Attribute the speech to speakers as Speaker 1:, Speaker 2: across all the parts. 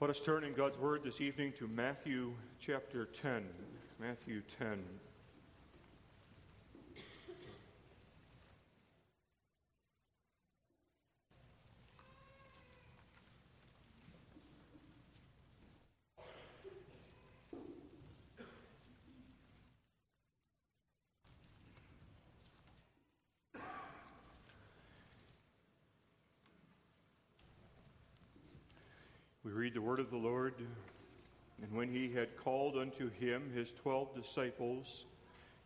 Speaker 1: Let us turn in God's Word this evening to Matthew chapter 10. Matthew 10. We read the word the Lord. And when he had called unto him his twelve disciples,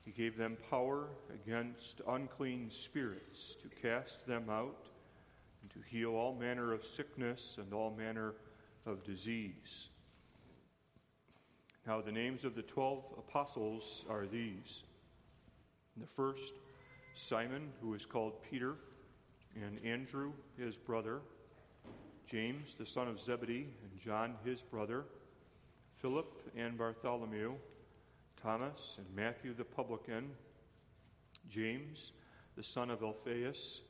Speaker 1: he gave them power against unclean spirits to cast them out and to heal all manner of sickness and all manner of disease. Now, the names of the twelve apostles are these the first, Simon, who is called Peter, and Andrew, his brother. James, the son of Zebedee, and John, his brother, Philip and Bartholomew, Thomas and Matthew the publican, James, the son of Alphaeus,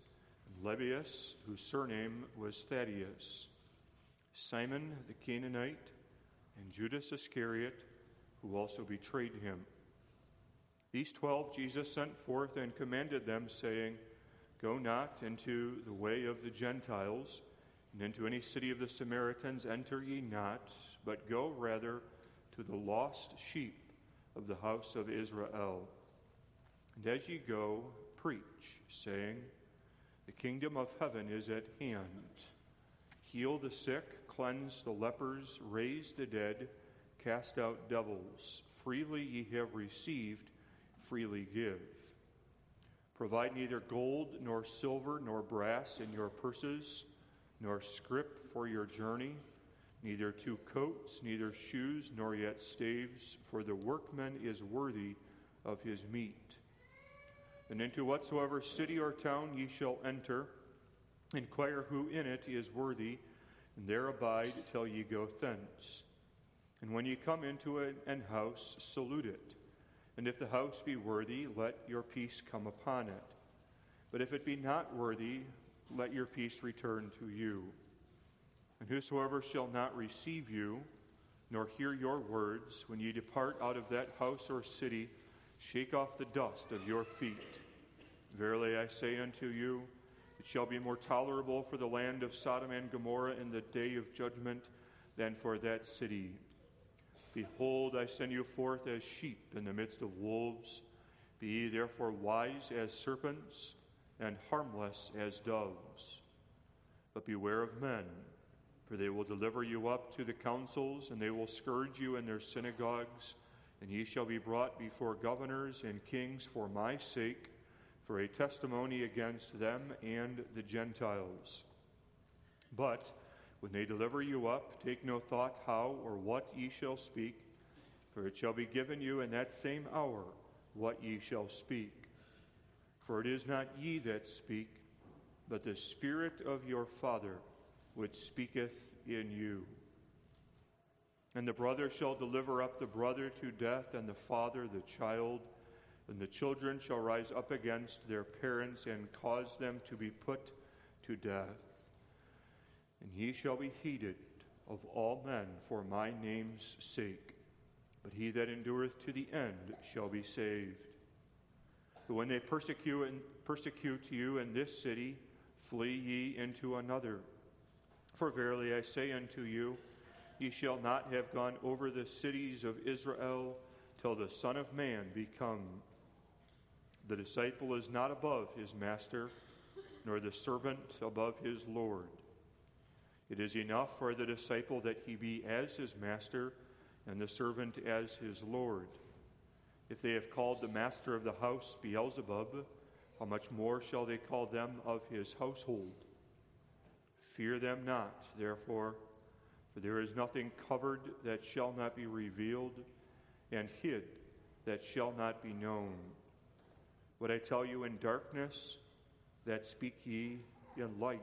Speaker 1: and Lebbaeus, whose surname was Thaddeus, Simon the Canaanite, and Judas Iscariot, who also betrayed him. These twelve Jesus sent forth and commanded them, saying, Go not into the way of the Gentiles and into any city of the Samaritans enter ye not, but go rather to the lost sheep of the house of Israel. And as ye go, preach, saying, The kingdom of heaven is at hand. Heal the sick, cleanse the lepers, raise the dead, cast out devils. Freely ye have received, freely give. Provide neither gold nor silver nor brass in your purses nor scrip for your journey, neither two coats, neither shoes, nor yet staves, for the workman is worthy of his meat. And into whatsoever city or town ye shall enter, inquire who in it is worthy, and there abide till ye go thence. And when ye come into an house, salute it. And if the house be worthy, let your peace come upon it. But if it be not worthy, let your peace return to you. And whosoever shall not receive you, nor hear your words, when ye depart out of that house or city, shake off the dust of your feet. Verily I say unto you, it shall be more tolerable for the land of Sodom and Gomorrah in the day of judgment than for that city. Behold, I send you forth as sheep in the midst of wolves. Be ye therefore wise as serpents and harmless as doves. But beware of men, for they will deliver you up to the councils, and they will scourge you in their synagogues, and ye shall be brought before governors and kings for my sake, for a testimony against them and the Gentiles. But when they deliver you up, take no thought how or what ye shall speak, for it shall be given you in that same hour what ye shall speak. For it is not ye that speak, but the Spirit of your Father which speaketh in you. And the brother shall deliver up the brother to death, and the father the child. And the children shall rise up against their parents and cause them to be put to death. And he shall be hated of all men for my name's sake. But he that endureth to the end shall be saved. When they persecute, and persecute you in this city, flee ye into another. For verily I say unto you, ye shall not have gone over the cities of Israel till the Son of Man be come. The disciple is not above his master, nor the servant above his Lord. It is enough for the disciple that he be as his master, and the servant as his Lord. If they have called the master of the house Beelzebub, how much more shall they call them of his household? Fear them not, therefore, for there is nothing covered that shall not be revealed, and hid that shall not be known. What I tell you in darkness, that speak ye in light,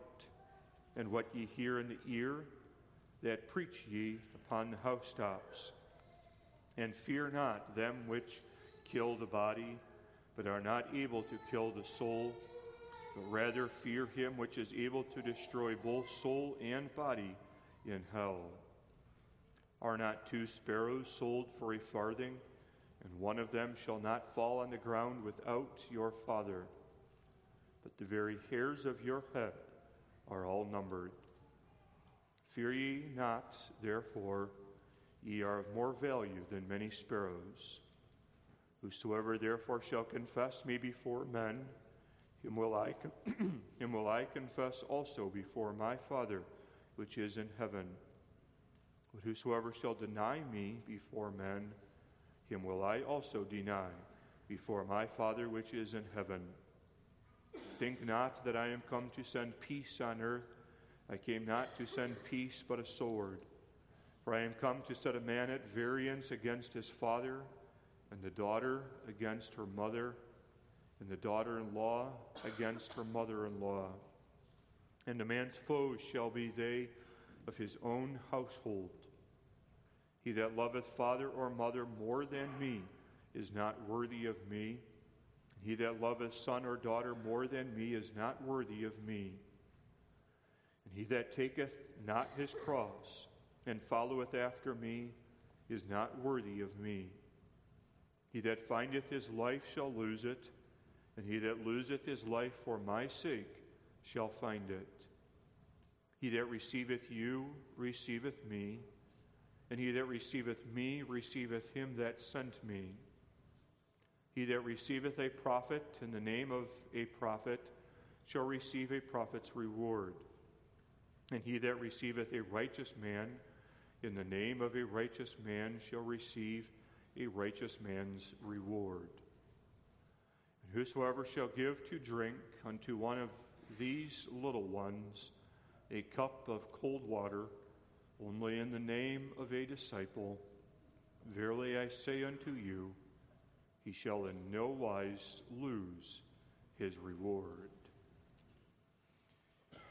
Speaker 1: and what ye hear in the ear, that preach ye upon the housetops. And fear not them which kill the body, but are not able to kill the soul, but rather fear him which is able to destroy both soul and body in hell. Are not two sparrows sold for a farthing, and one of them shall not fall on the ground without your Father? But the very hairs of your head are all numbered. Fear ye not, therefore, ye are of more value than many sparrows. Whosoever therefore shall confess me before men, him will I, him will I confess also before my Father which is in heaven. But whosoever shall deny me before men, him will I also deny before my Father which is in heaven. Think not that I am come to send peace on earth. I came not to send peace, but a sword. For I am come to set a man at variance against his father, and the daughter against her mother, and the daughter in law against her mother in law. And a man's foes shall be they of his own household. He that loveth father or mother more than me is not worthy of me. He that loveth son or daughter more than me is not worthy of me. And he that taketh not his cross and followeth after me is not worthy of me. He that findeth his life shall lose it, and he that loseth his life for my sake shall find it. He that receiveth you receiveth me, and he that receiveth me receiveth him that sent me. He that receiveth a prophet in the name of a prophet shall receive a prophet's reward. And he that receiveth a righteous man in the name of a righteous man shall receive a righteous man's reward. And whosoever shall give to drink unto one of these little ones, a cup of cold water only in the name of a disciple. Verily I say unto you, he shall in no wise lose his reward.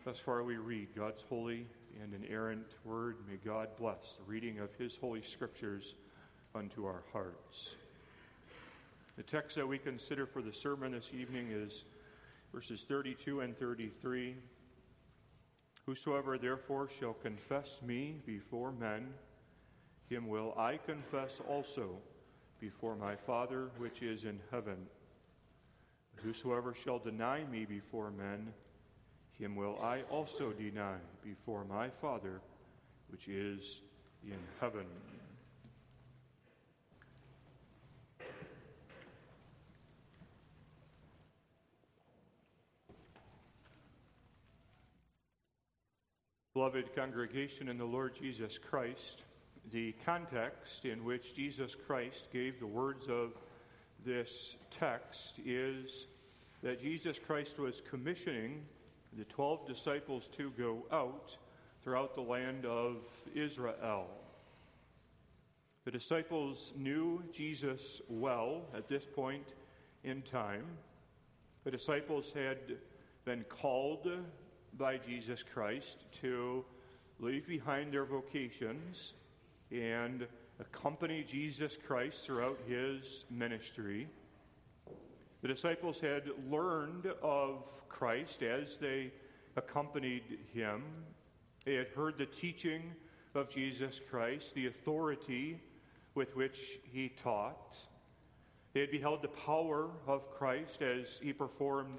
Speaker 1: Thus far we read God's holy and inerrant word. May God bless the reading of his holy scriptures unto our hearts. The text that we consider for the sermon this evening is verses 32 and 33. Whosoever therefore shall confess me before men, him will I confess also before my Father which is in heaven. whosoever shall deny me before men, him will I also deny before my Father which is in heaven. Beloved congregation in the Lord Jesus Christ, the context in which Jesus Christ gave the words of this text is that Jesus Christ was commissioning the 12 disciples to go out throughout the land of Israel. The disciples knew Jesus well at this point in time. The disciples had been called by Jesus Christ to leave behind their vocations and accompany Jesus Christ throughout his ministry. The disciples had learned of Christ as they accompanied him. They had heard the teaching of Jesus Christ, the authority with which he taught. They had beheld the power of Christ as he performed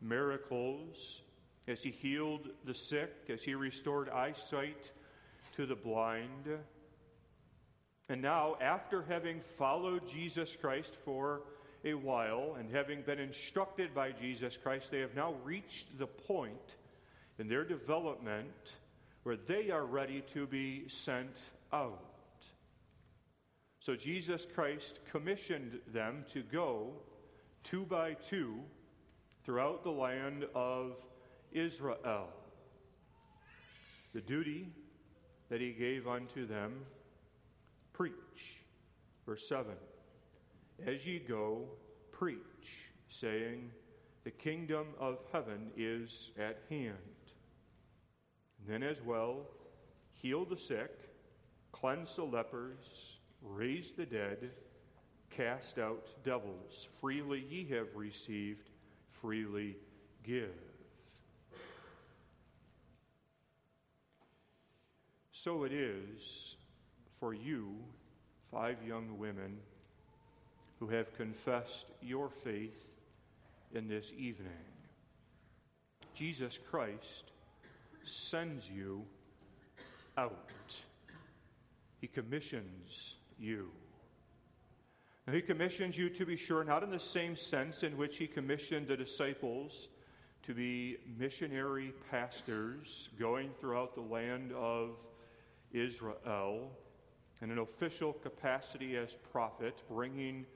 Speaker 1: miracles as he healed the sick, as he restored eyesight to the blind. And now, after having followed Jesus Christ for a while and having been instructed by Jesus Christ, they have now reached the point in their development where they are ready to be sent out. So Jesus Christ commissioned them to go two by two throughout the land of Israel. The duty that he gave unto them preach. Verse 7 As ye go, preach, saying, The kingdom of heaven is at hand. And then, as well, heal the sick, cleanse the lepers, raise the dead, cast out devils. Freely ye have received, freely give. So it is for you, five young women who have confessed your faith in this evening. Jesus Christ sends you out. He commissions you. Now, he commissions you, to be sure, not in the same sense in which he commissioned the disciples to be missionary pastors going throughout the land of Israel in an official capacity as prophet, bringing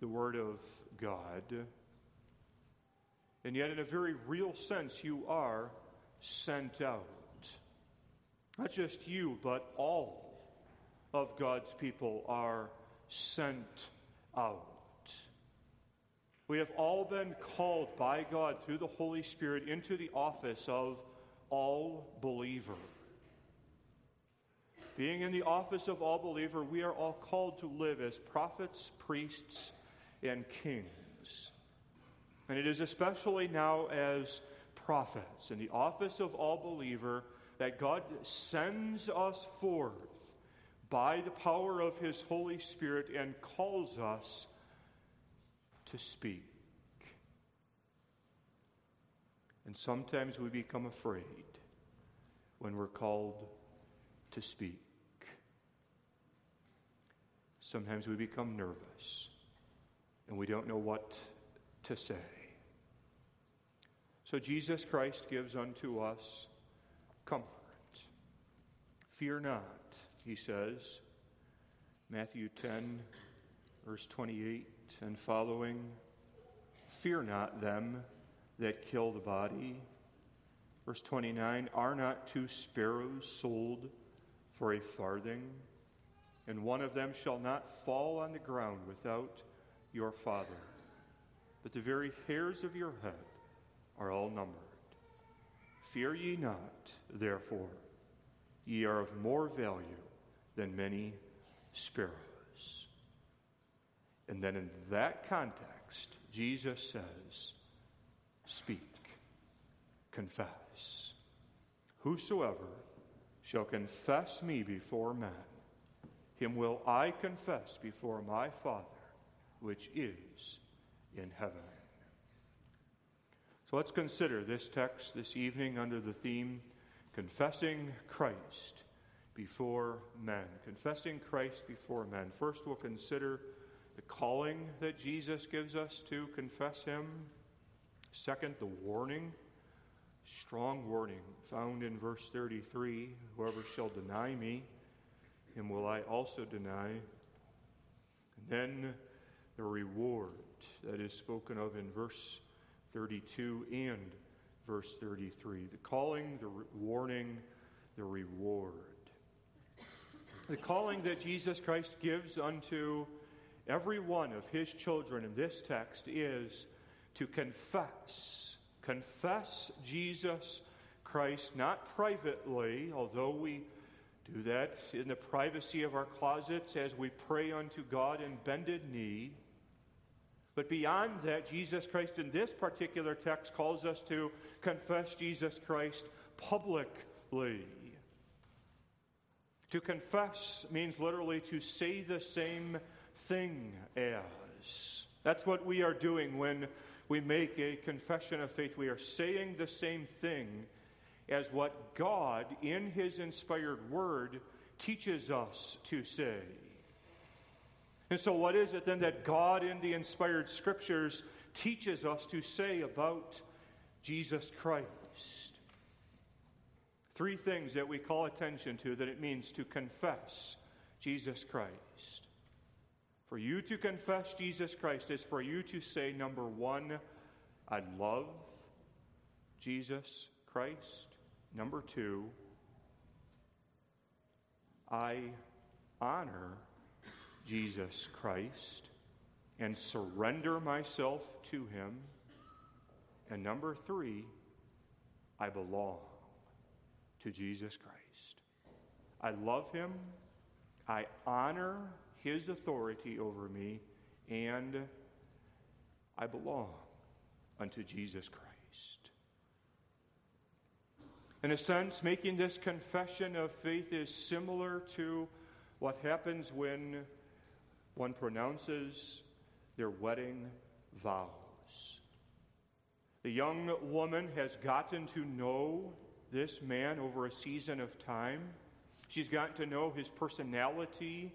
Speaker 1: the word of God. And yet, in a very real sense, you are sent out. Not just you, but all of God's people are sent out. We have all been called by God through the Holy Spirit into the office of all believer. Being in the office of all believer, we are all called to live as prophets, priests, and kings. And it is especially now as prophets in the office of all believer that God sends us forth by the power of His Holy Spirit and calls us to speak. And sometimes we become afraid when we're called to speak. Sometimes we become nervous and we don't know what to say. So Jesus Christ gives unto us comfort. Fear not, he says. Matthew 10, verse 28 and following. Fear not them that kill the body. Verse 29 Are not two sparrows sold for a farthing? And one of them shall not fall on the ground without your Father. But the very hairs of your head are all numbered. Fear ye not, therefore, ye are of more value than many sparrows. And then in that context, Jesus says, Speak, confess. Whosoever shall confess me before men, him will I confess before my Father, which is in heaven. So let's consider this text this evening under the theme Confessing Christ before men. Confessing Christ before men. First, we'll consider the calling that Jesus gives us to confess Him. Second, the warning, strong warning found in verse 33 Whoever shall deny me, him will I also deny. And then the reward that is spoken of in verse 32 and verse 33. The calling, the re- warning, the reward. The calling that Jesus Christ gives unto every one of his children in this text is to confess. Confess Jesus Christ, not privately, although we do that in the privacy of our closets as we pray unto God in bended knee. But beyond that, Jesus Christ in this particular text calls us to confess Jesus Christ publicly. To confess means literally to say the same thing as. That's what we are doing when we make a confession of faith. We are saying the same thing as what God, in His inspired word, teaches us to say. And so, what is it then that God, in the inspired scriptures, teaches us to say about Jesus Christ? Three things that we call attention to that it means to confess Jesus Christ. For you to confess Jesus Christ is for you to say, number one, I love Jesus Christ. Number two, I honor Jesus Christ and surrender myself to him. And number three, I belong to Jesus Christ. I love him. I honor his authority over me, and I belong unto Jesus Christ. In a sense, making this confession of faith is similar to what happens when one pronounces their wedding vows. The young woman has gotten to know this man over a season of time. She's gotten to know his personality,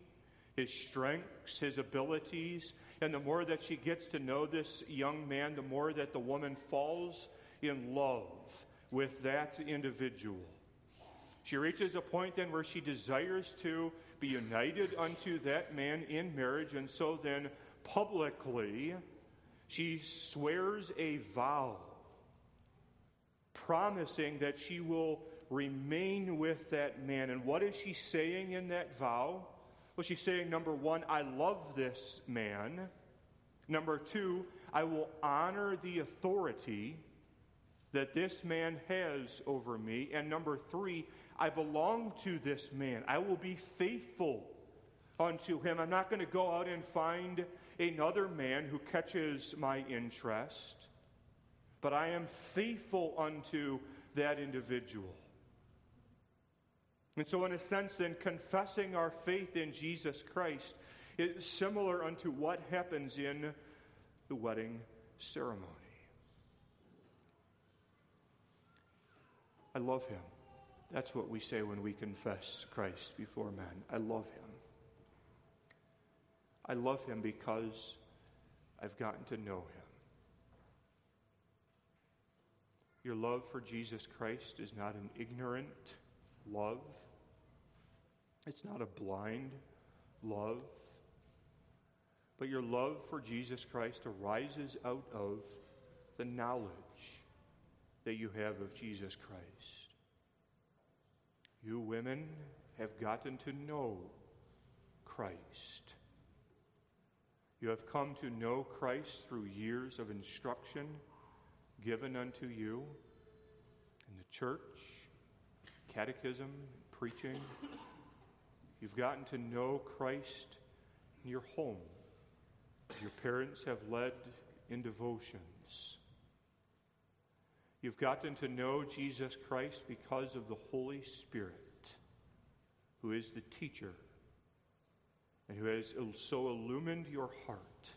Speaker 1: his strengths, his abilities. And the more that she gets to know this young man, the more that the woman falls in love with that individual. She reaches a point then where she desires to be united unto that man in marriage, and so then publicly she swears a vow, promising that she will remain with that man. And what is she saying in that vow? Well, she's saying, number one, I love this man. Number two, I will honor the authority that this man has over me. And number three, I belong to this man. I will be faithful unto him. I'm not going to go out and find another man who catches my interest, but I am faithful unto that individual. And so, in a sense, then, confessing our faith in Jesus Christ is similar unto what happens in the wedding ceremony. I love him. That's what we say when we confess Christ before men. I love him. I love him because I've gotten to know him. Your love for Jesus Christ is not an ignorant love, it's not a blind love. But your love for Jesus Christ arises out of the knowledge that you have of Jesus Christ. You women have gotten to know Christ. You have come to know Christ through years of instruction given unto you in the church, catechism, preaching. You've gotten to know Christ in your home. Your parents have led in devotions. You've gotten to know Jesus Christ because of the Holy Spirit, who is the teacher and who has so illumined your heart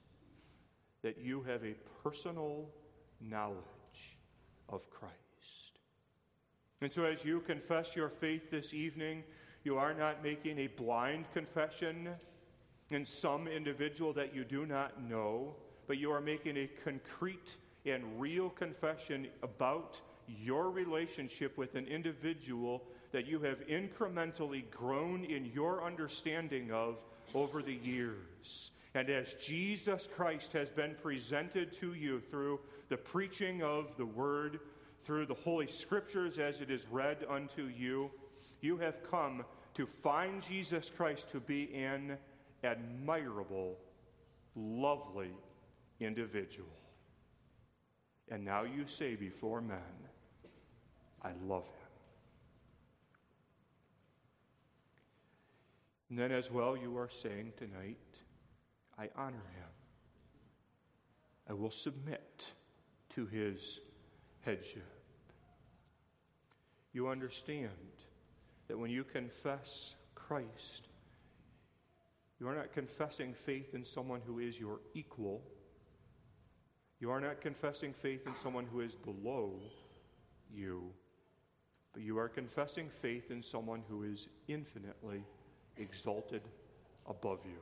Speaker 1: that you have a personal knowledge of Christ. And so, as you confess your faith this evening, you are not making a blind confession in some individual that you do not know, but you are making a concrete and real confession about your relationship with an individual that you have incrementally grown in your understanding of over the years. And as Jesus Christ has been presented to you through the preaching of the Word, through the Holy Scriptures as it is read unto you, you have come to find Jesus Christ to be an admirable, lovely individual. And now you say before men, I love him. And then, as well, you are saying tonight, I honor him. I will submit to his headship. You understand that when you confess Christ, you are not confessing faith in someone who is your equal. You are not confessing faith in someone who is below you, but you are confessing faith in someone who is infinitely exalted above you.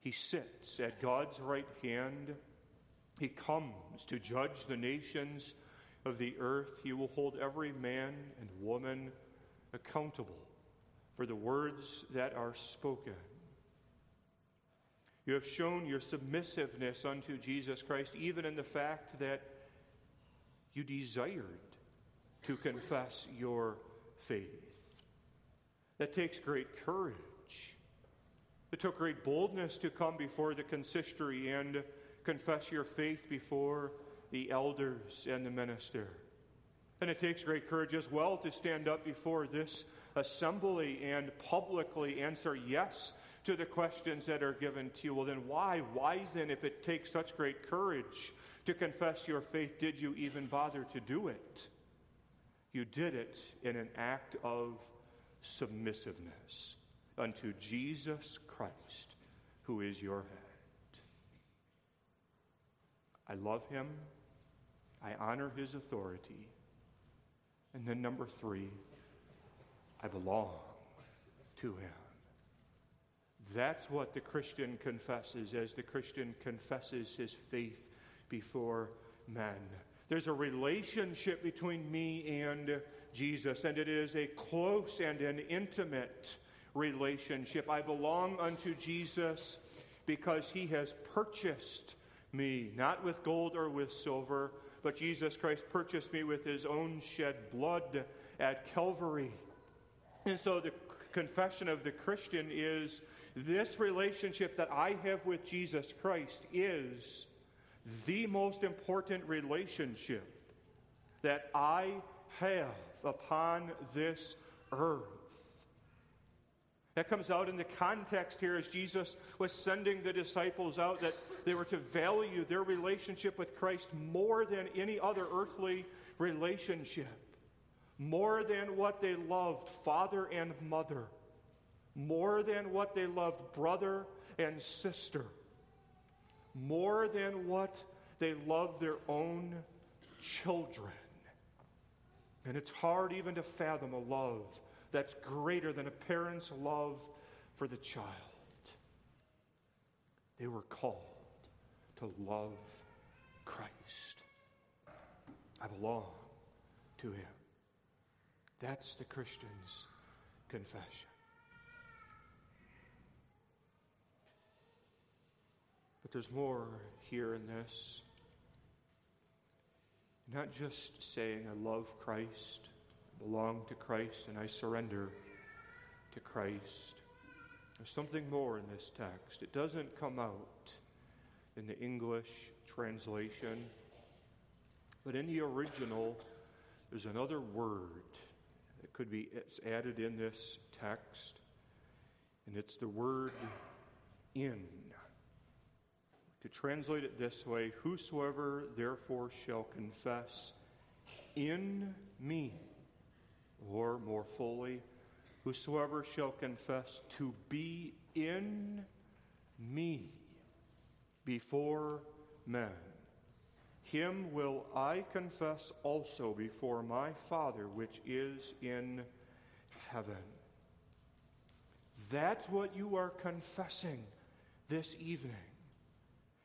Speaker 1: He sits at God's right hand. He comes to judge the nations of the earth. He will hold every man and woman accountable for the words that are spoken. You have shown your submissiveness unto Jesus Christ, even in the fact that you desired to confess your faith. That takes great courage. It took great boldness to come before the consistory and confess your faith before the elders and the minister. And it takes great courage as well to stand up before this assembly and publicly answer yes to the questions that are given to you. Well, then why? Why then, if it takes such great courage to confess your faith, did you even bother to do it? You did it in an act of submissiveness. unto Jesus Christ, who is your head. I love him. I honor his authority. And then, number three, I belong to him. That's what the Christian confesses as the Christian confesses his faith before men. There's a relationship between me and Jesus, and it is a close and an intimate relationship. I belong unto Jesus because he has purchased me, not with gold or with silver, but Jesus Christ purchased me with his own shed blood at Calvary. And so the confession of the Christian is this relationship that I have with Jesus Christ is the most important relationship that I have upon this earth. That comes out in the context here as Jesus was sending the disciples out that they were to value their relationship with Christ more than any other earthly relationship, more than what they loved father and mother, more than what they loved brother and sister, more than what they loved their own children. And it's hard even to fathom a love that's greater than a parent's love for the child. They were called to love Christ. I belong to Him. That's the Christian's confession. But there's more here in this. Not just saying, I love Christ, I belong to Christ, and I surrender to Christ. There's something more in this text. It doesn't come out in the English translation, but in the original, there's another word that could be it's added in this text, and it's the word in. To translate it this way, whosoever therefore shall confess in me or more fully, whosoever shall confess to be in me before men, him will I confess also before my Father which is in heaven. That's what you are confessing this evening.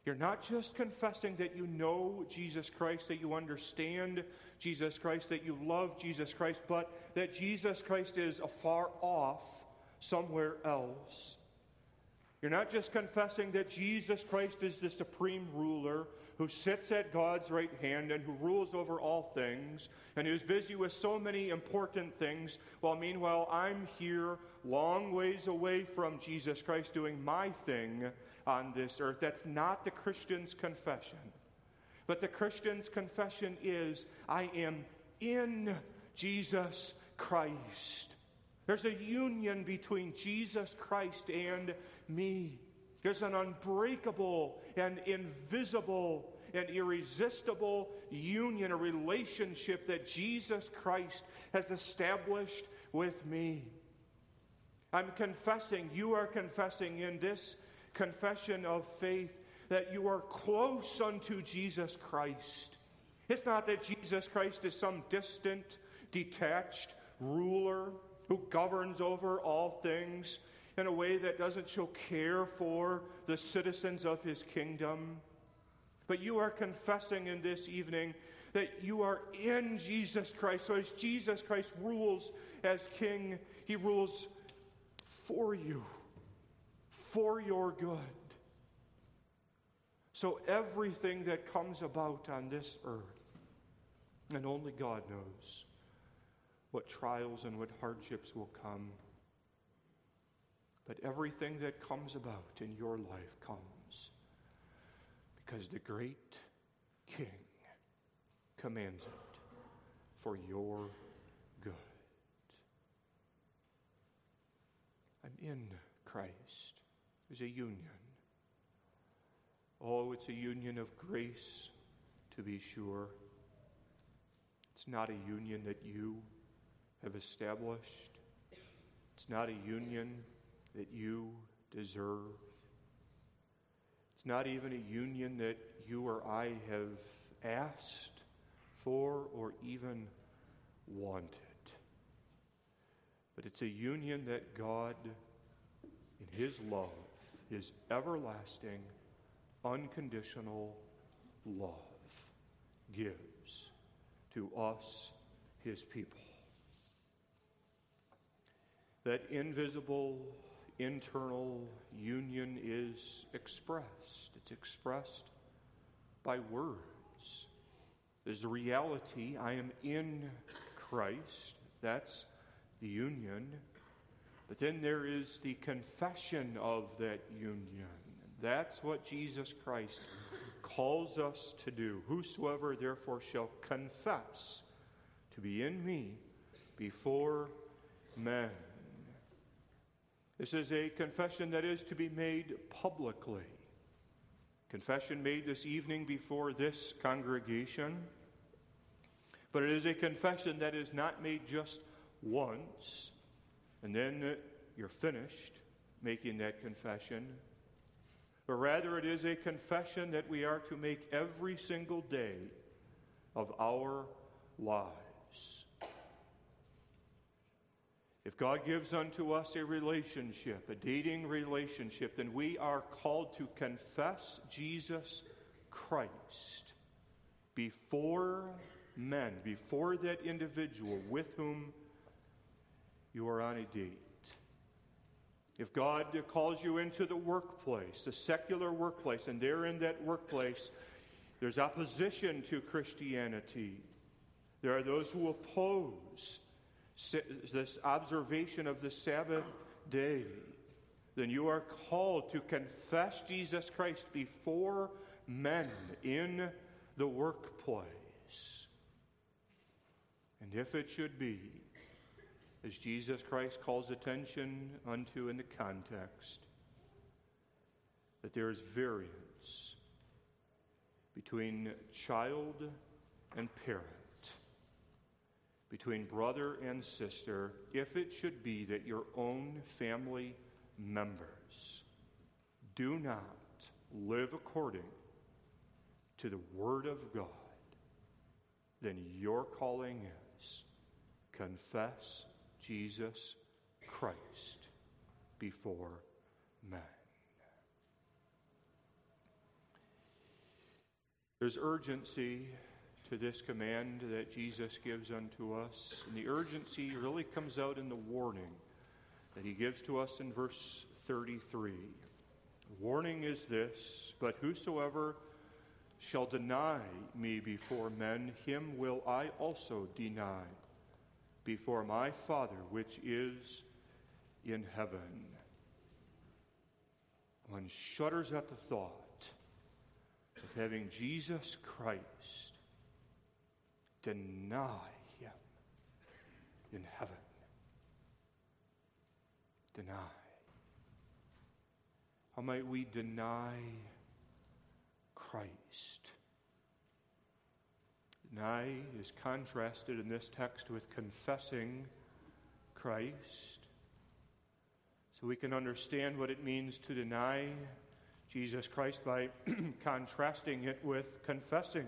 Speaker 1: You're not just confessing that you know Jesus Christ, that you understand Jesus Christ, that you love Jesus Christ, but that Jesus Christ is afar off somewhere else. You're not just confessing that Jesus Christ is the supreme ruler who sits at God's right hand and who rules over all things and who's busy with so many important things, while meanwhile I'm here long ways away from Jesus Christ doing my thing on this earth. That's not the Christian's confession. But the Christian's confession is I am in Jesus Christ. There's a union between Jesus Christ and me. There's an unbreakable and invisible and irresistible union, a relationship that Jesus Christ has established with me. I'm confessing, you are confessing in this confession of faith that you are close unto Jesus Christ. It's not that Jesus Christ is some distant, detached ruler who governs over all things in a way that doesn't show care for the citizens of his kingdom. But you are confessing in this evening that you are in Jesus Christ. So as Jesus Christ rules as king, he rules for you for your good. So everything that comes about on this earth, and only God knows what trials and what hardships will come. But everything that comes about in your life comes because the great King commands it for your good. I'm in Christ is a union. Oh, it's a union of grace, to be sure. It's not a union that you have established. It's not a union that you deserve. It's not even a union that you or I have asked for or even wanted. But it's a union that God, in His love, His everlasting, unconditional love, gives to us, His people. That invisible, internal union is expressed. It's expressed by words. There's the reality I am in Christ. That's the union. But then there is the confession of that union. That's what Jesus Christ calls us to do. Whosoever therefore shall confess to be in me before men. This is a confession that is to be made publicly. Confession made this evening before this congregation. But it is a confession that is not made just once and then you're finished making that confession. But rather, it is a confession that we are to make every single day of our lives. If God gives unto us a relationship, a dating relationship, then we are called to confess Jesus Christ before men, before that individual with whom you are on a date. If God calls you into the workplace, the secular workplace, and there in that workplace, there's opposition to Christianity. There are those who oppose this observation of the Sabbath day, then you are called to confess Jesus Christ before men in the workplace. And if it should be, as Jesus Christ calls attention unto in the context, that there is variance between child and parent between brother and sister if it should be that your own family members do not live according to the Word of God, then your calling is confess Jesus Christ before men. There's urgency to this command that Jesus gives unto us. And the urgency really comes out in the warning that he gives to us in verse 33. The warning is this But whosoever shall deny me before men, him will I also deny before my Father which is in heaven. One shudders at the thought of having Jesus Christ deny him in heaven. Deny. How might we deny Christ? Deny is contrasted in this text with confessing Christ. So we can understand what it means to deny Jesus Christ by contrasting it with confessing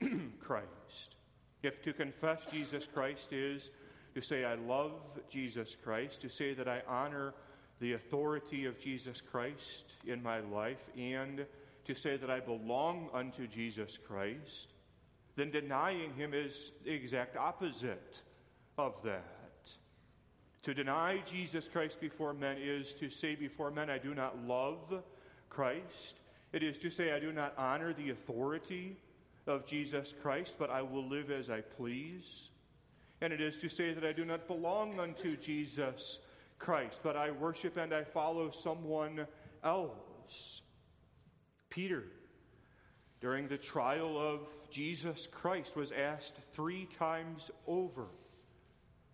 Speaker 1: Christ. If to confess Jesus Christ is to say, I love Jesus Christ, to say that I honor the authority of Jesus Christ in my life, and to say that I belong unto Jesus Christ, then denying him is the exact opposite of that. To deny Jesus Christ before men is to say before men, I do not love Christ. It is to say, I do not honor the authority of Jesus Christ, but I will live as I please. And it is to say that I do not belong unto Jesus Christ, but I worship and I follow someone else. Peter, during the trial of Jesus Christ, was asked three times over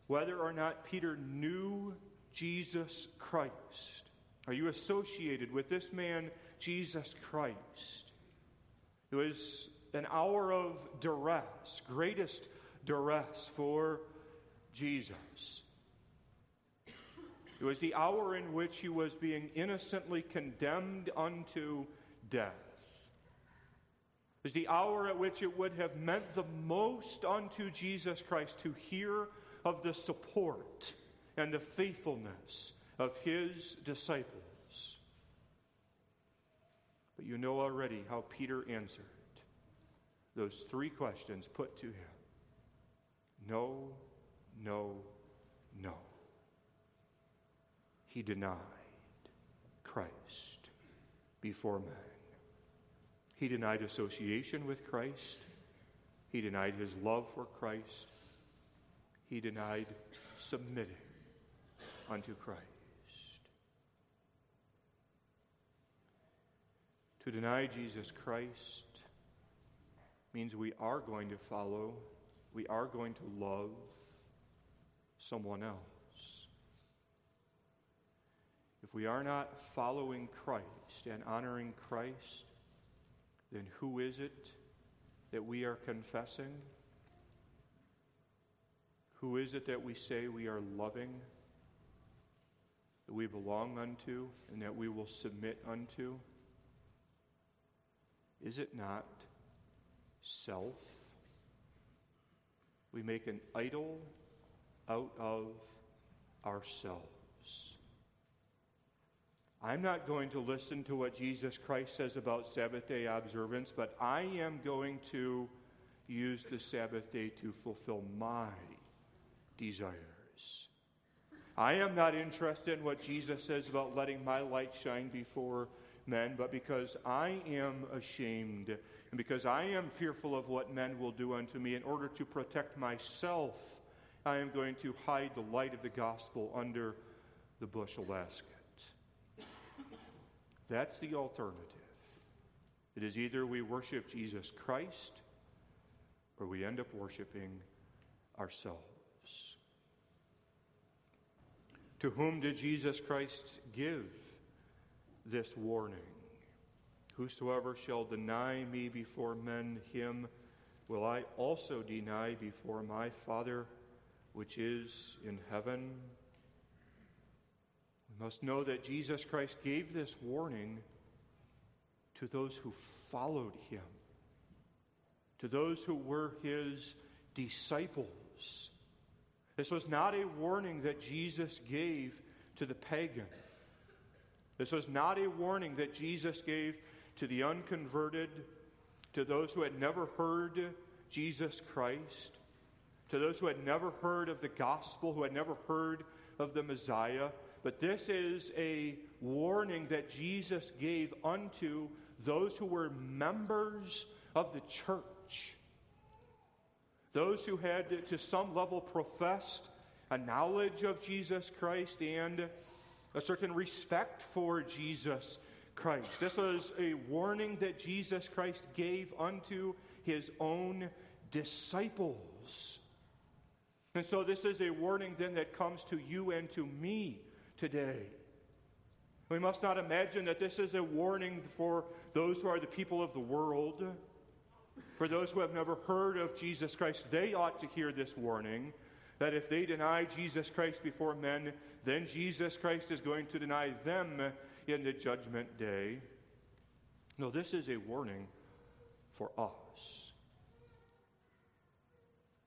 Speaker 1: whether or not Peter knew Jesus Christ. Are you associated with this man, Jesus Christ, It was an hour of duress, greatest duress for Jesus. It was the hour in which he was being innocently condemned unto death. Was the hour at which it would have meant the most unto Jesus Christ to hear of the support and the faithfulness of his disciples. But you know already how Peter answered those three questions put to him no, no, no. He denied Christ before men. He denied association with Christ. He denied his love for Christ. He denied submitting unto Christ. To deny Jesus Christ means we are going to follow, we are going to love someone else. If we are not following Christ and honoring Christ, then who is it that we are confessing? Who is it that we say we are loving, that we belong unto, and that we will submit unto? Is it not self? We make an idol out of ourselves. I'm not going to listen to what Jesus Christ says about Sabbath day observance, but I am going to use the Sabbath day to fulfill my desires. I am not interested in what Jesus says about letting my light shine before men, but because I am ashamed and because I am fearful of what men will do unto me in order to protect myself, I am going to hide the light of the gospel under the bushel basket. That's the alternative. It is either we worship Jesus Christ or we end up worshiping ourselves. To whom did Jesus Christ give this warning? Whosoever shall deny me before men, him will I also deny before my Father which is in heaven must know that Jesus Christ gave this warning to those who followed him, to those who were his disciples. This was not a warning that Jesus gave to the pagan. This was not a warning that Jesus gave to the unconverted, to those who had never heard Jesus Christ, to those who had never heard of the gospel, who had never heard of the Messiah. But this is a warning that Jesus gave unto those who were members of the church. Those who had, to some level, professed a knowledge of Jesus Christ and a certain respect for Jesus Christ. This was a warning that Jesus Christ gave unto his own disciples. And so, this is a warning then that comes to you and to me today. We must not imagine that this is a warning for those who are the people of the world. For those who have never heard of Jesus Christ, they ought to hear this warning that if they deny Jesus Christ before men, then Jesus Christ is going to deny them in the judgment day. No, this is a warning for us.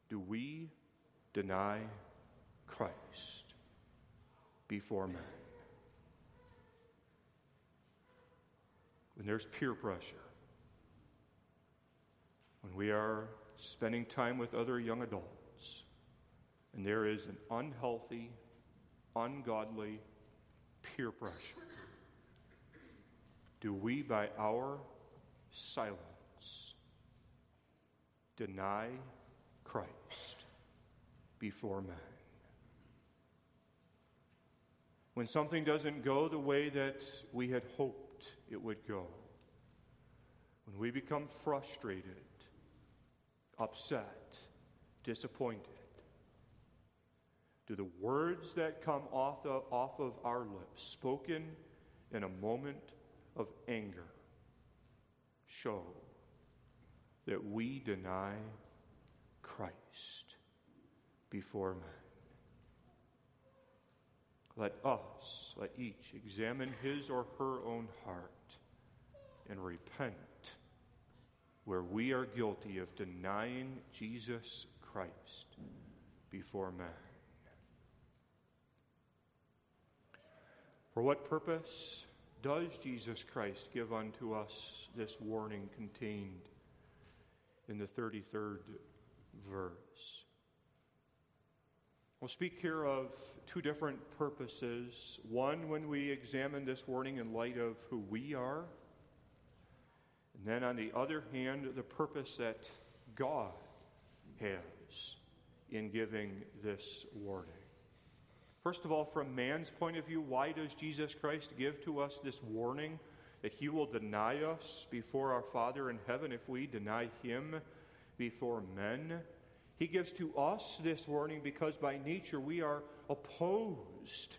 Speaker 1: Do we deny Christ? Before men. When there's peer pressure, when we are spending time with other young adults, and there is an unhealthy, ungodly peer pressure, do we, by our silence, deny Christ before men? When something doesn't go the way that we had hoped it would go, when we become frustrated, upset, disappointed, do the words that come off of, off of our lips, spoken in a moment of anger, show that we deny Christ before men? Let us, let each examine his or her own heart and repent where we are guilty of denying Jesus Christ before men. For what purpose does Jesus Christ give unto us this warning contained in the 33rd verse? We'll speak here of two different purposes. One, when we examine this warning in light of who we are, and then on the other hand, the purpose that God has in giving this warning. First of all, from man's point of view, why does Jesus Christ give to us this warning that he will deny us before our Father in heaven if we deny him before men? He gives to us this warning because by nature we are opposed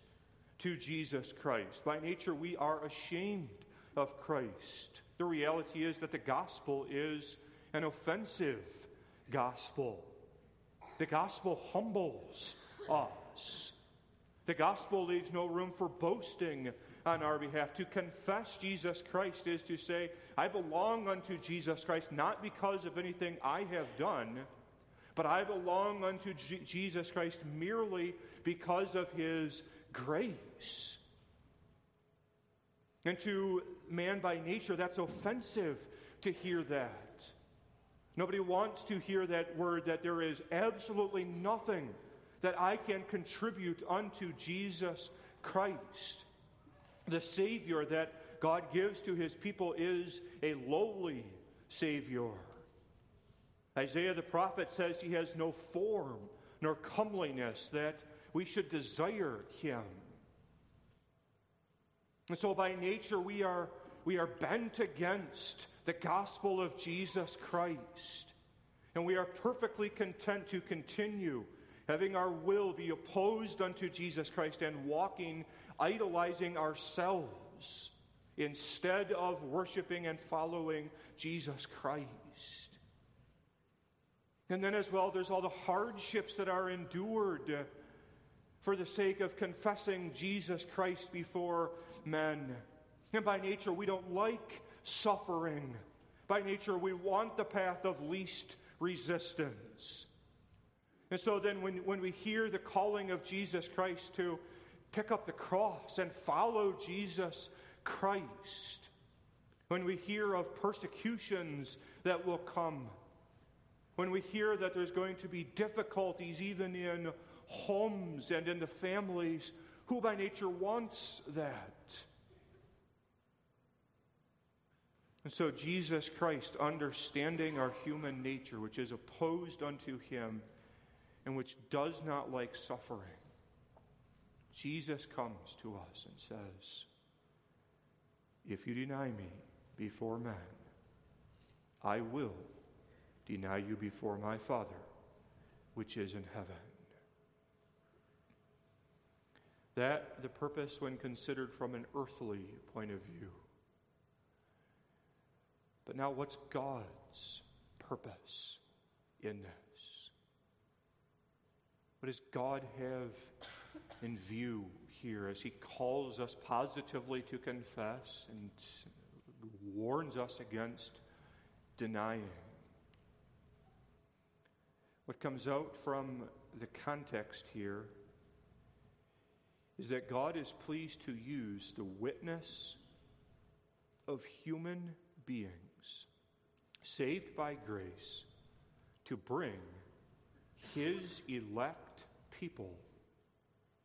Speaker 1: to Jesus Christ. By nature we are ashamed of Christ. The reality is that the gospel is an offensive gospel. The gospel humbles us. The gospel leaves no room for boasting on our behalf. To confess Jesus Christ is to say, I belong unto Jesus Christ not because of anything I have done, but I belong unto G- Jesus Christ merely because of his grace. And to man by nature, that's offensive to hear that. Nobody wants to hear that word that there is absolutely nothing that I can contribute unto Jesus Christ. The Savior that God gives to his people is a lowly Savior. Isaiah the prophet says he has no form nor comeliness, that we should desire him. And so, by nature, we are, we are bent against the gospel of Jesus Christ. And we are perfectly content to continue having our will be opposed unto Jesus Christ and walking, idolizing ourselves instead of worshiping and following Jesus Christ. And then, as well, there's all the hardships that are endured for the sake of confessing Jesus Christ before men. And by nature, we don't like suffering. By nature, we want the path of least resistance. And so then, when, when we hear the calling of Jesus Christ to pick up the cross and follow Jesus Christ, when we hear of persecutions that will come, when we hear that there's going to be difficulties even in homes and in the families, who by nature wants that? And so, Jesus Christ, understanding our human nature, which is opposed unto him and which does not like suffering, Jesus comes to us and says, If you deny me before men, I will deny you before my Father, which is in heaven. That the purpose when considered from an earthly point of view. But now, what's God's purpose in this? What does God have in view here as He calls us positively to confess and warns us against denying? What comes out from the context here is that God is pleased to use the witness of human beings saved by grace to bring his elect people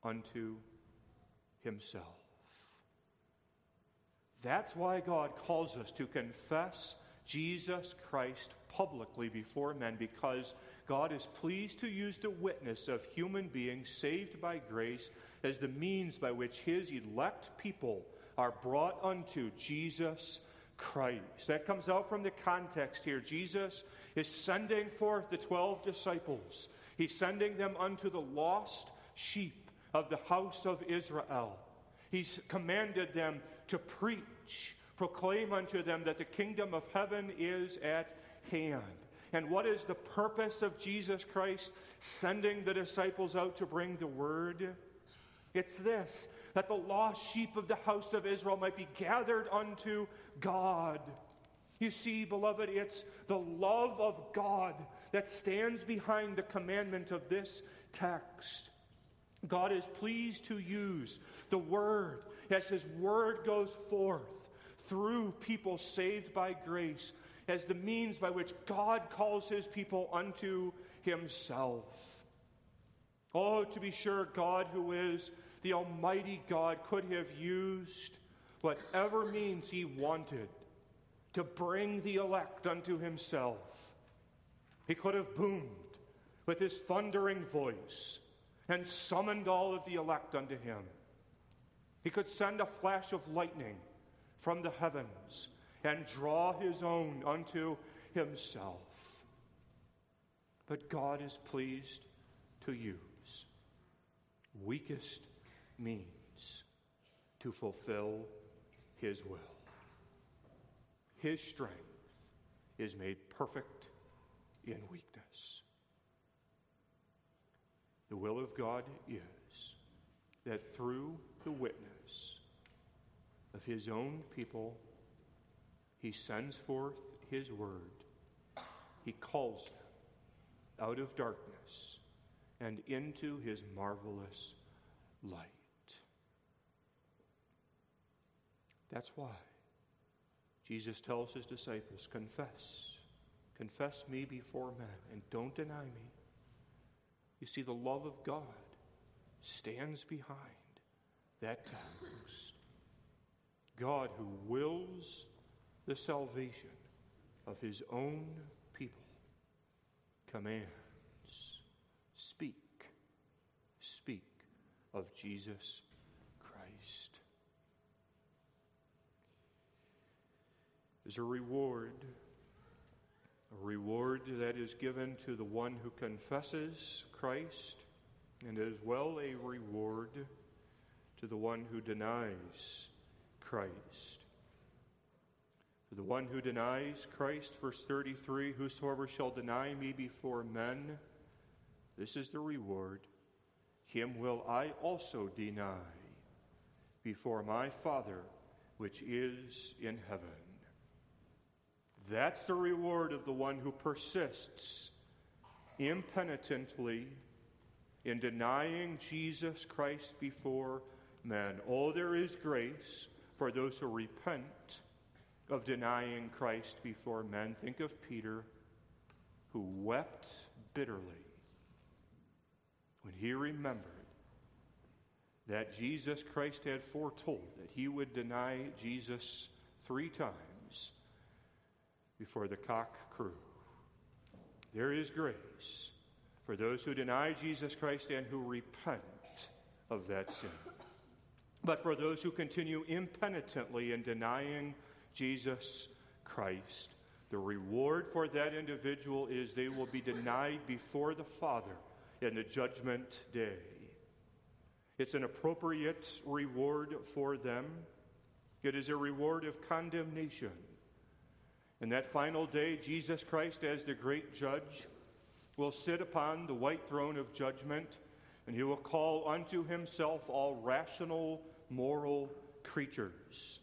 Speaker 1: unto himself. That's why God calls us to confess Jesus Christ publicly before men, because God is pleased to use the witness of human beings saved by grace as the means by which his elect people are brought unto Jesus Christ. That comes out from the context here. Jesus is sending forth the 12 disciples, he's sending them unto the lost sheep of the house of Israel. He's commanded them to preach, proclaim unto them that the kingdom of heaven is at hand. And what is the purpose of Jesus Christ sending the disciples out to bring the word? It's this that the lost sheep of the house of Israel might be gathered unto God. You see, beloved, it's the love of God that stands behind the commandment of this text. God is pleased to use the Word as His Word goes forth through people saved by grace as the means by which God calls His people unto Himself. Oh, to be sure, God, who is the Almighty God, could have used whatever means He wanted to bring the elect unto Himself. He could have boomed with His thundering voice and summoned all of the elect unto him. He could send a flash of lightning from the heavens and draw his own unto himself. But God is pleased to use weakest means to fulfill his will. His strength is made perfect in weakness. The will of God is that through the witness of his own people, he sends forth his word. He calls them out of darkness and into his marvelous light. That's why Jesus tells his disciples, Confess, confess me before men, and don't deny me. You see, the love of God stands behind that text. God who wills the salvation of his own people commands speak, speak of Jesus Christ. There's a reward a reward that is given to the one who confesses Christ, and as well a reward to the one who denies Christ. The one who denies Christ, verse 33 Whosoever shall deny me before men, this is the reward. Him will I also deny before my Father which is in heaven. That's the reward of the one who persists impenitently in denying Jesus Christ before men. Oh, there is grace for those who repent of denying Christ before men. Think of Peter, who wept bitterly when he remembered that Jesus Christ had foretold that he would deny Jesus three times before the cock crew. There is grace for those who deny Jesus Christ and who repent of that sin. But for those who continue impenitently in denying Jesus Christ, the reward for that individual is they will be denied before the Father in the judgment day. It's an appropriate reward for them. It is a reward of condemnation in that final day, Jesus Christ, as the great judge, will sit upon the white throne of judgment, and he will call unto himself all rational, moral creatures.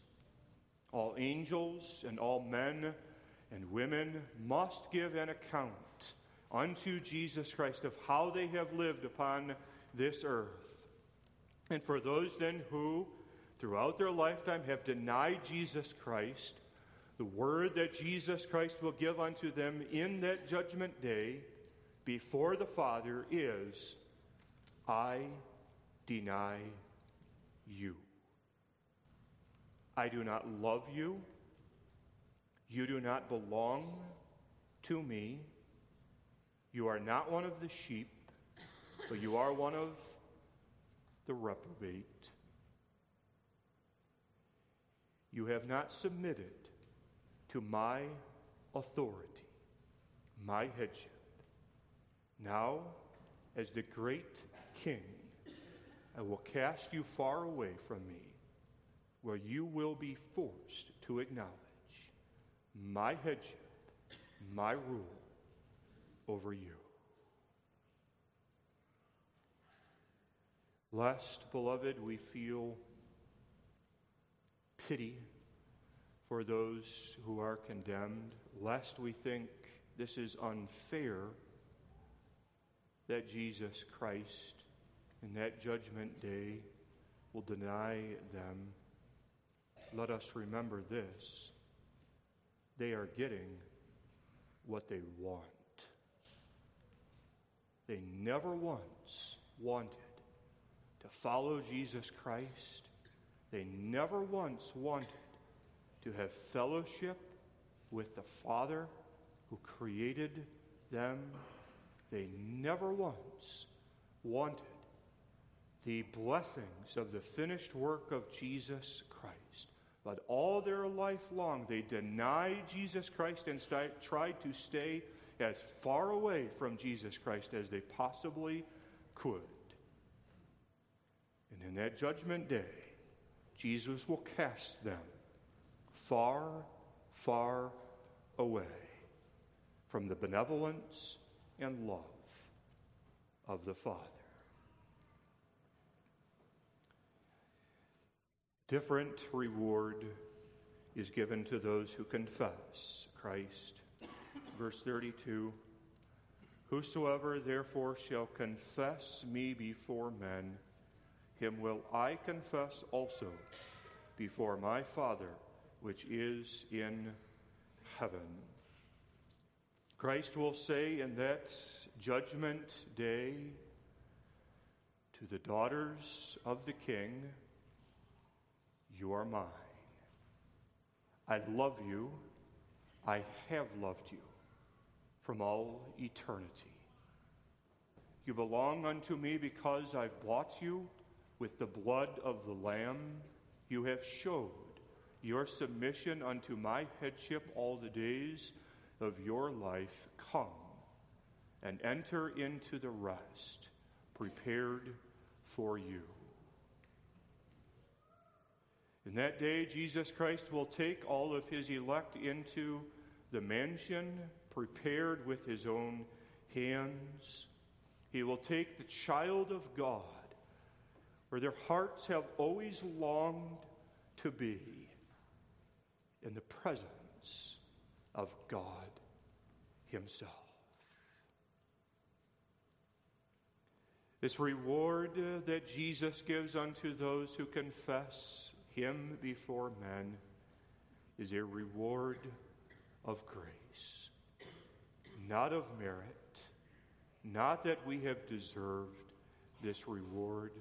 Speaker 1: All angels and all men and women must give an account unto Jesus Christ of how they have lived upon this earth. And for those then who, throughout their lifetime, have denied Jesus Christ, the word that Jesus Christ will give unto them in that judgment day before the Father is I deny you. I do not love you. You do not belong to me. You are not one of the sheep, but you are one of the reprobate. You have not submitted to my authority, my headship. Now, as the great king, I will cast you far away from me, where you will be forced to acknowledge my headship, my rule over you. Lest, beloved, we feel pity for those who are condemned, lest we think this is unfair that Jesus Christ in that judgment day will deny them. Let us remember this they are getting what they want. They never once wanted to follow Jesus Christ. They never once wanted to have fellowship with the Father who created them. They never once wanted the blessings of the finished work of Jesus. But all their life long, they denied Jesus Christ and st- tried to stay as far away from Jesus Christ as they possibly could. And in that judgment day, Jesus will cast them far, far away from the benevolence and love of the Father. Different reward is given to those who confess Christ. Verse 32 Whosoever therefore shall confess me before men, him will I confess also before my Father which is in heaven. Christ will say in that judgment day to the daughters of the King, You are mine. I love you. I have loved you from all eternity. You belong unto me because I've bought you with the blood of the Lamb. You have showed your submission unto my headship all the days of your life. Come and enter into the rest prepared for you. In that day, Jesus Christ will take all of his elect into the mansion prepared with his own hands. He will take the child of God, where their hearts have always longed to be, in the presence of God Himself. This reward that Jesus gives unto those who confess Him before men is a reward of grace, not of merit, not that we have deserved this reward,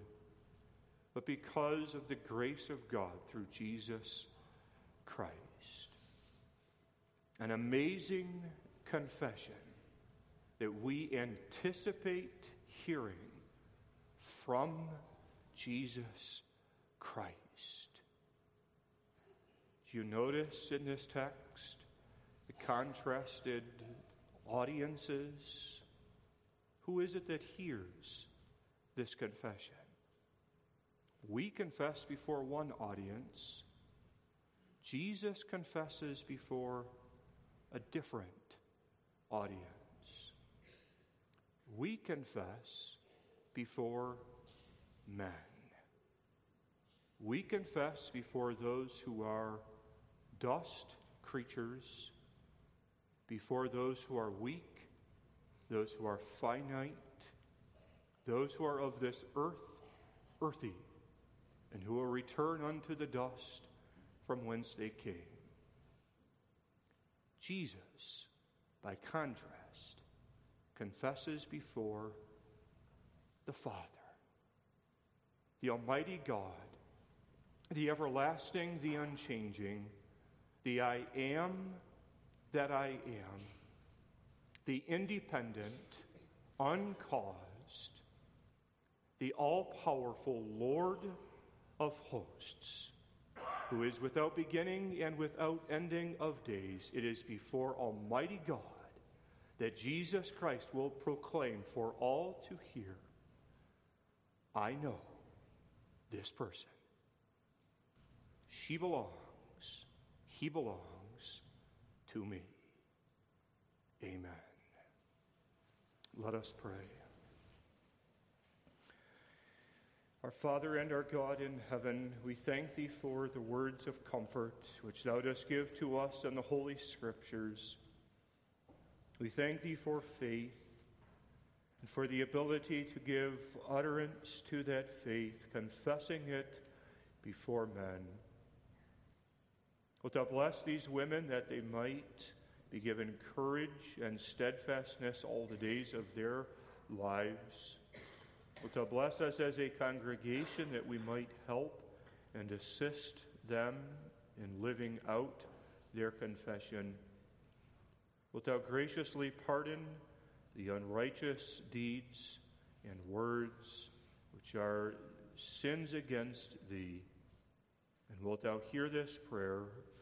Speaker 1: but because of the grace of God through Jesus Christ. An amazing confession that we anticipate hearing from Jesus Christ. Do you notice in this text the contrasted audiences? Who is it that hears this confession? We confess before one audience. Jesus confesses before a different audience. We confess before men. We confess before those who are dust creatures, before those who are weak, those who are finite, those who are of this earth, earthy, and who will return unto the dust from whence they came. Jesus, by contrast, confesses before the Father, the Almighty God, the everlasting, the unchanging, the I am that I am, the independent, uncaused, the all powerful Lord of hosts, who is without beginning and without ending of days. It is before Almighty God that Jesus Christ will proclaim for all to hear I know this person. She belongs, he belongs to me. Amen. Let us pray. Our Father and our God in heaven, we thank thee for the words of comfort which thou dost give to us in the Holy Scriptures. We thank thee for faith and for the ability to give utterance to that faith, confessing it before men. Wilt thou bless these women that they might be given courage and steadfastness all the days of their lives? to bless us as a congregation that we might help and assist them in living out their confession. Wilt thou graciously pardon the unrighteous deeds and words which are sins against thee? And wilt thou hear this prayer